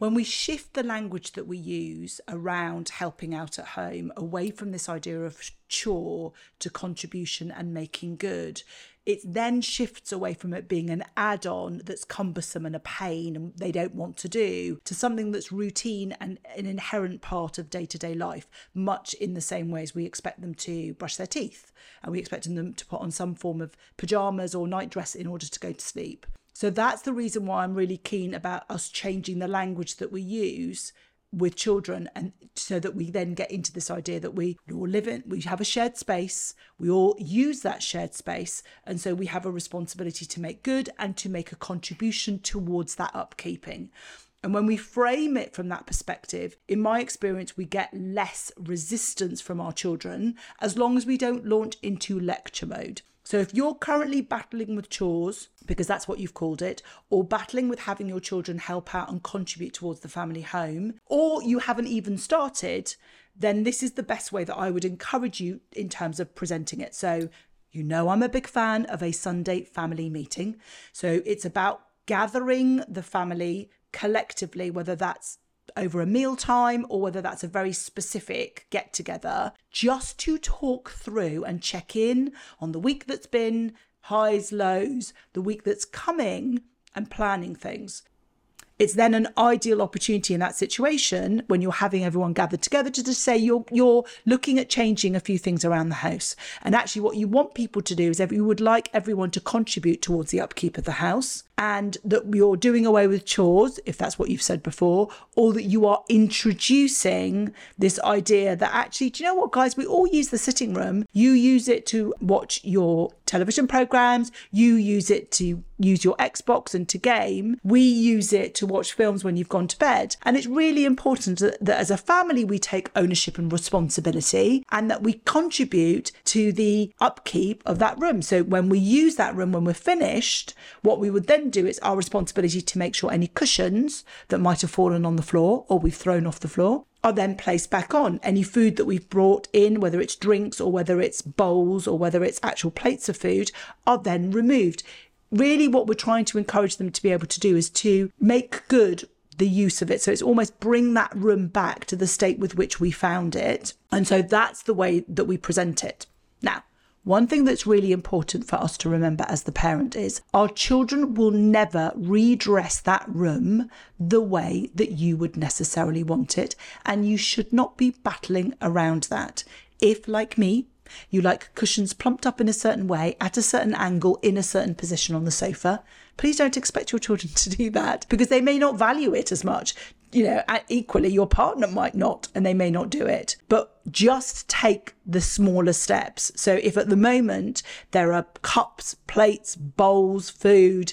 when we shift the language that we use around helping out at home away from this idea of chore to contribution and making good, it then shifts away from it being an add on that's cumbersome and a pain and they don't want to do to something that's routine and an inherent part of day to day life, much in the same way as we expect them to brush their teeth and we expect them to put on some form of pajamas or night dress in order to go to sleep. So that's the reason why I'm really keen about us changing the language that we use with children and so that we then get into this idea that we all live in we have a shared space we all use that shared space and so we have a responsibility to make good and to make a contribution towards that upkeeping and when we frame it from that perspective, in my experience, we get less resistance from our children as long as we don't launch into lecture mode. So if you're currently battling with chores, because that's what you've called it, or battling with having your children help out and contribute towards the family home, or you haven't even started, then this is the best way that I would encourage you in terms of presenting it. So you know, I'm a big fan of a Sunday family meeting. So it's about gathering the family collectively, whether that's over a meal time or whether that's a very specific get together, just to talk through and check in on the week that's been, highs, lows, the week that's coming, and planning things. It's then an ideal opportunity in that situation when you're having everyone gathered together to just say you're you're looking at changing a few things around the house. And actually what you want people to do is you would like everyone to contribute towards the upkeep of the house and that you're doing away with chores, if that's what you've said before, or that you are introducing this idea that actually, do you know what, guys? We all use the sitting room. You use it to watch your television programs, you use it to use your Xbox and to game. We use it to watch films when you've gone to bed. And it's really important that, that as a family, we take ownership and responsibility and that we contribute to the upkeep of that room. So when we use that room, when we're finished, what we would then do, it's our responsibility to make sure any cushions that might have fallen on the floor or we've thrown off the floor are then placed back on. Any food that we've brought in, whether it's drinks or whether it's bowls or whether it's actual plates of food, are then removed. Really, what we're trying to encourage them to be able to do is to make good the use of it. So it's almost bring that room back to the state with which we found it. And so that's the way that we present it. One thing that's really important for us to remember as the parent is our children will never redress that room the way that you would necessarily want it, and you should not be battling around that. If, like me, you like cushions plumped up in a certain way, at a certain angle, in a certain position on the sofa, please don't expect your children to do that because they may not value it as much you know, equally your partner might not and they may not do it. But just take the smaller steps. So if at the moment there are cups, plates, bowls, food,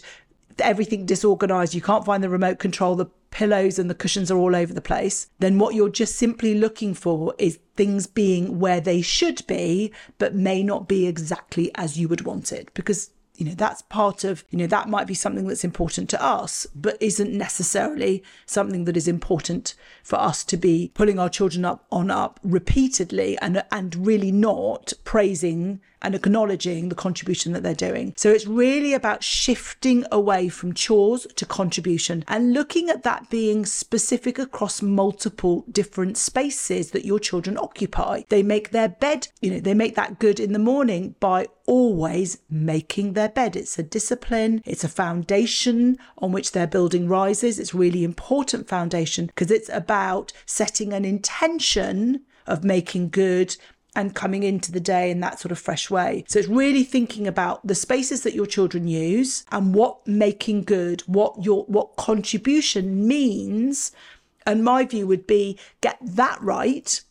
everything disorganized, you can't find the remote control, the pillows and the cushions are all over the place, then what you're just simply looking for is things being where they should be, but may not be exactly as you would want it. Because you know that's part of you know that might be something that's important to us but isn't necessarily something that is important for us to be pulling our children up on up repeatedly and and really not praising and acknowledging the contribution that they're doing. So it's really about shifting away from chores to contribution and looking at that being specific across multiple different spaces that your children occupy. They make their bed, you know, they make that good in the morning by always making their bed. It's a discipline, it's a foundation on which their building rises. It's really important foundation because it's about setting an intention of making good and coming into the day in that sort of fresh way. So it's really thinking about the spaces that your children use and what making good, what your what contribution means. And my view would be get that right,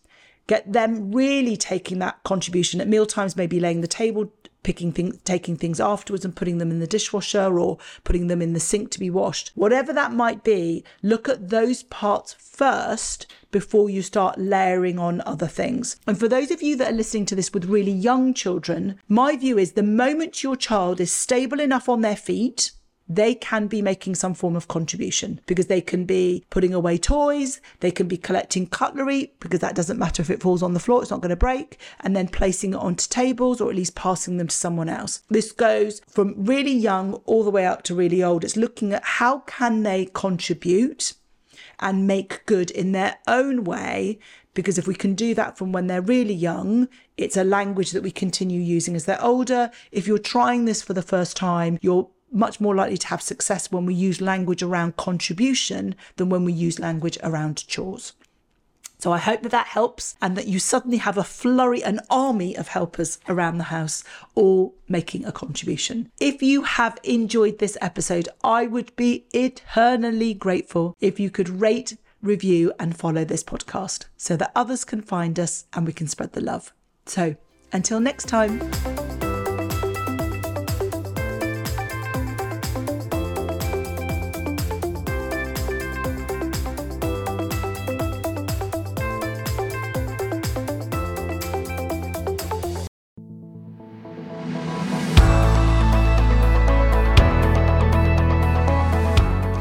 get them really taking that contribution at meal times, maybe laying the table picking things, taking things afterwards and putting them in the dishwasher or putting them in the sink to be washed. Whatever that might be, look at those parts first before you start layering on other things. And for those of you that are listening to this with really young children, my view is the moment your child is stable enough on their feet, they can be making some form of contribution because they can be putting away toys, they can be collecting cutlery because that doesn't matter if it falls on the floor, it's not going to break, and then placing it onto tables or at least passing them to someone else. This goes from really young all the way up to really old. It's looking at how can they contribute and make good in their own way. Because if we can do that from when they're really young, it's a language that we continue using as they're older. If you're trying this for the first time, you're much more likely to have success when we use language around contribution than when we use language around chores. So I hope that that helps and that you suddenly have a flurry, an army of helpers around the house, all making a contribution. If you have enjoyed this episode, I would be eternally grateful if you could rate, review, and follow this podcast so that others can find us and we can spread the love. So until next time.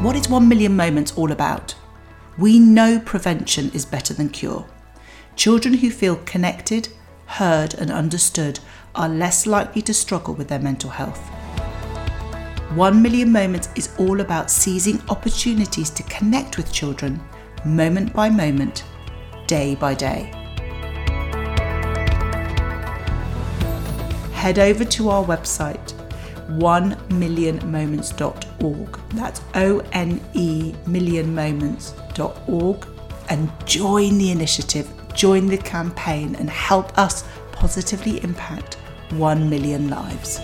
What is 1 Million Moments all about? We know prevention is better than cure. Children who feel connected, heard, and understood are less likely to struggle with their mental health. 1 Million Moments is all about seizing opportunities to connect with children, moment by moment, day by day. Head over to our website 1millionmoments.org. That's O N E millionmoments.org and join the initiative, join the campaign, and help us positively impact 1 million lives.